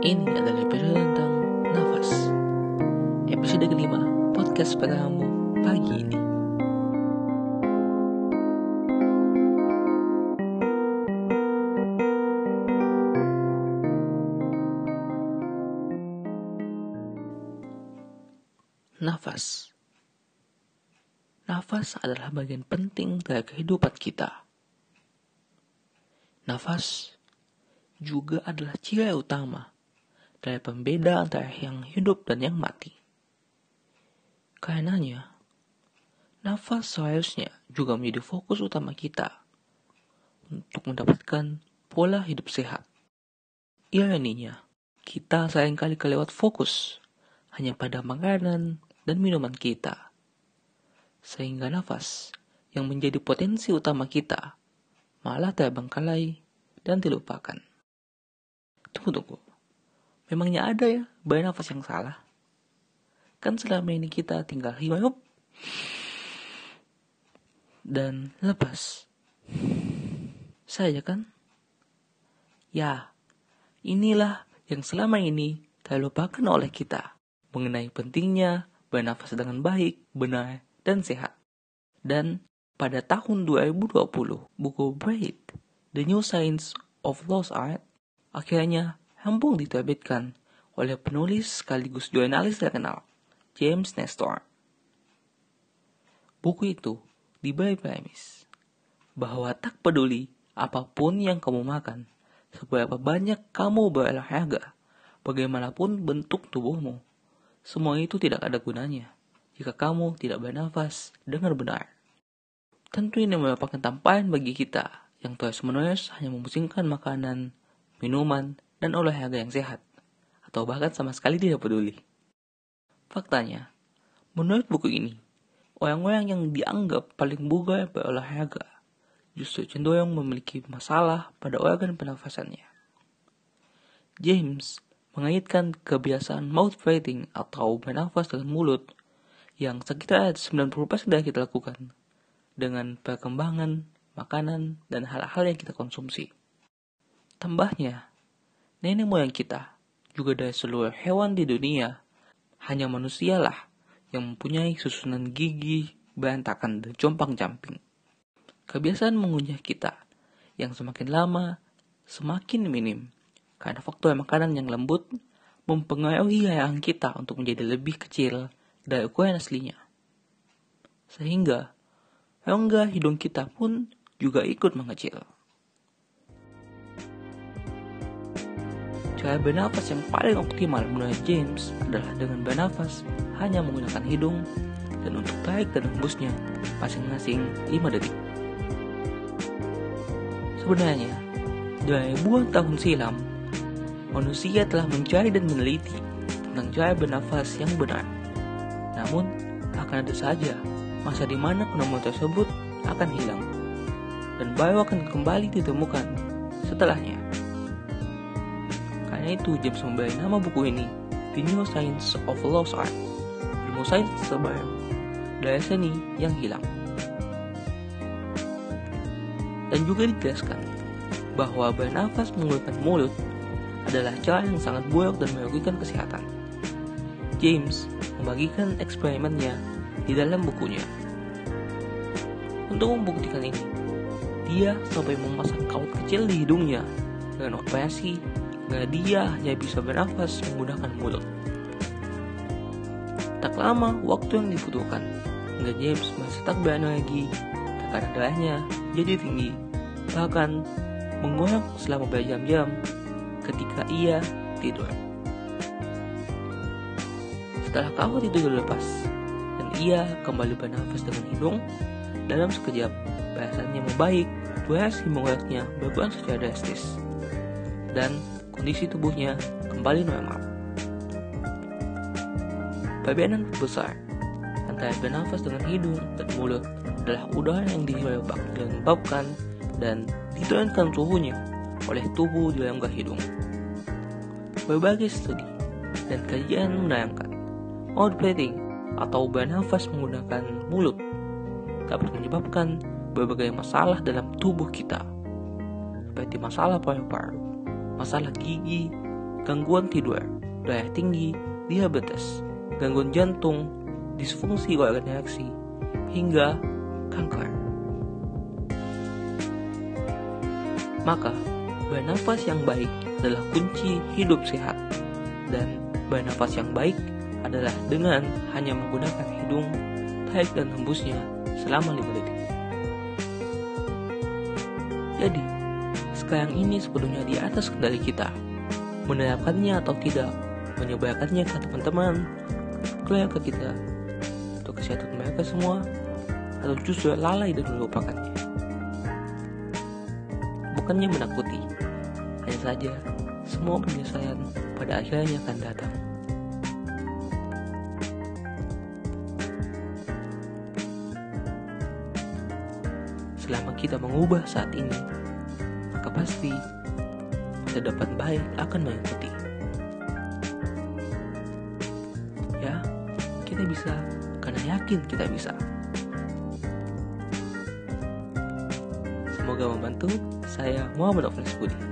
Ini adalah episode tentang nafas. Episode kelima podcast pertamamu pagi ini. Nafas. Nafas adalah bagian penting dari kehidupan kita. Nafas juga adalah ciri utama dari pembeda antara yang hidup dan yang mati. Karenanya, nafas seharusnya juga menjadi fokus utama kita untuk mendapatkan pola hidup sehat. Ironinya, kita sering kali kelewat fokus hanya pada makanan dan minuman kita. Sehingga nafas yang menjadi potensi utama kita malah terbengkalai dan dilupakan. Tunggu, tunggu. Memangnya ada ya bayi nafas yang salah? Kan selama ini kita tinggal hidup dan lepas. Saya kan? Ya, inilah yang selama ini terlupakan oleh kita mengenai pentingnya bernafas dengan baik, benar, dan sehat. Dan pada tahun 2020, buku Break, The New Science of Lost Art, akhirnya rampung diterbitkan oleh penulis sekaligus jurnalis terkenal, James Nestor. Buku itu diberi premis bahwa tak peduli apa pun yang kamu makan, seberapa banyak kamu berolahraga, bagaimanapun bentuk tubuhmu, semua itu tidak ada gunanya jika kamu tidak bernafas dengan benar. Tentu ini merupakan tamparan bagi kita yang terus-menerus hanya memusingkan makanan, minuman, dan olahraga yang sehat, atau bahkan sama sekali tidak peduli. Faktanya, menurut buku ini, orang-orang yang dianggap paling bugar berolahraga justru cenderung memiliki masalah pada organ pernafasannya. James mengaitkan kebiasaan mouth breathing atau bernafas dengan mulut yang sekitar 90% dari kita lakukan dengan perkembangan makanan dan hal-hal yang kita konsumsi. Tambahnya, nenek moyang kita juga dari seluruh hewan di dunia hanya manusialah yang mempunyai susunan gigi berantakan dan compang-camping. Kebiasaan mengunyah kita yang semakin lama semakin minim karena faktor makanan yang lembut mempengaruhi hayang kita untuk menjadi lebih kecil dari ukuran aslinya. Sehingga rongga hidung kita pun juga ikut mengecil. Cara bernafas yang paling optimal menurut James adalah dengan bernafas hanya menggunakan hidung dan untuk tarik dan hembusnya masing-masing 5 detik. Sebenarnya, dari ribuan tahun silam, manusia telah mencari dan meneliti tentang cara bernafas yang benar. Namun, akan ada saja masa di mana penemuan tersebut akan hilang dan baru akan kembali ditemukan setelahnya. Karena itu, James memberi nama buku ini The New Science of Lost Art, ilmu sains terbaru dari seni yang hilang. Dan juga dijelaskan bahwa bernafas menggunakan mulut adalah cara yang sangat buruk dan merugikan kesehatan. James membagikan eksperimennya di dalam bukunya. Untuk membuktikan ini, dia sampai memasang kawat kecil di hidungnya dengan operasi agar dia hanya bisa bernafas menggunakan mulut. Tak lama waktu yang dibutuhkan hingga James masih tak berani lagi tekanan darahnya jadi tinggi bahkan mengoyak selama berjam-jam ketika ia tidur. Setelah kawat itu dilepas dan ia kembali bernafas dengan hidung, dalam sekejap perasaannya membaik, durasi mengoyaknya berkurang secara drastis, dan kondisi tubuhnya kembali normal. Perbedaan besar antara bernafas dengan hidung dan mulut adalah udara yang dilembabkan dan diturunkan suhunya oleh tubuh di dalam hidung. Berbagai studi dan kajian menayangkan mouth breathing atau bernafas menggunakan mulut dapat menyebabkan berbagai masalah dalam tubuh kita seperti masalah paru-paru, masalah gigi, gangguan tidur, darah tinggi, diabetes, gangguan jantung, disfungsi organ reaksi, hingga kanker. Maka, bernafas yang baik adalah kunci hidup sehat. Dan bernafas yang baik adalah dengan hanya menggunakan hidung, tarik dan hembusnya selama 5 detik. Jadi, sekarang ini sepenuhnya di atas kendali kita. Menerapkannya atau tidak, menyebarkannya ke teman-teman, keluarga kita, untuk kesehatan mereka semua, atau justru lalai dan melupakannya. Bukannya menakuti, hanya saja semua penyesalan pada akhirnya akan datang. Selama kita mengubah saat ini, pasti masa depan baik akan mengikuti. Ya, kita bisa karena yakin kita bisa. Semoga membantu. Saya Muhammad Ofnes Budi.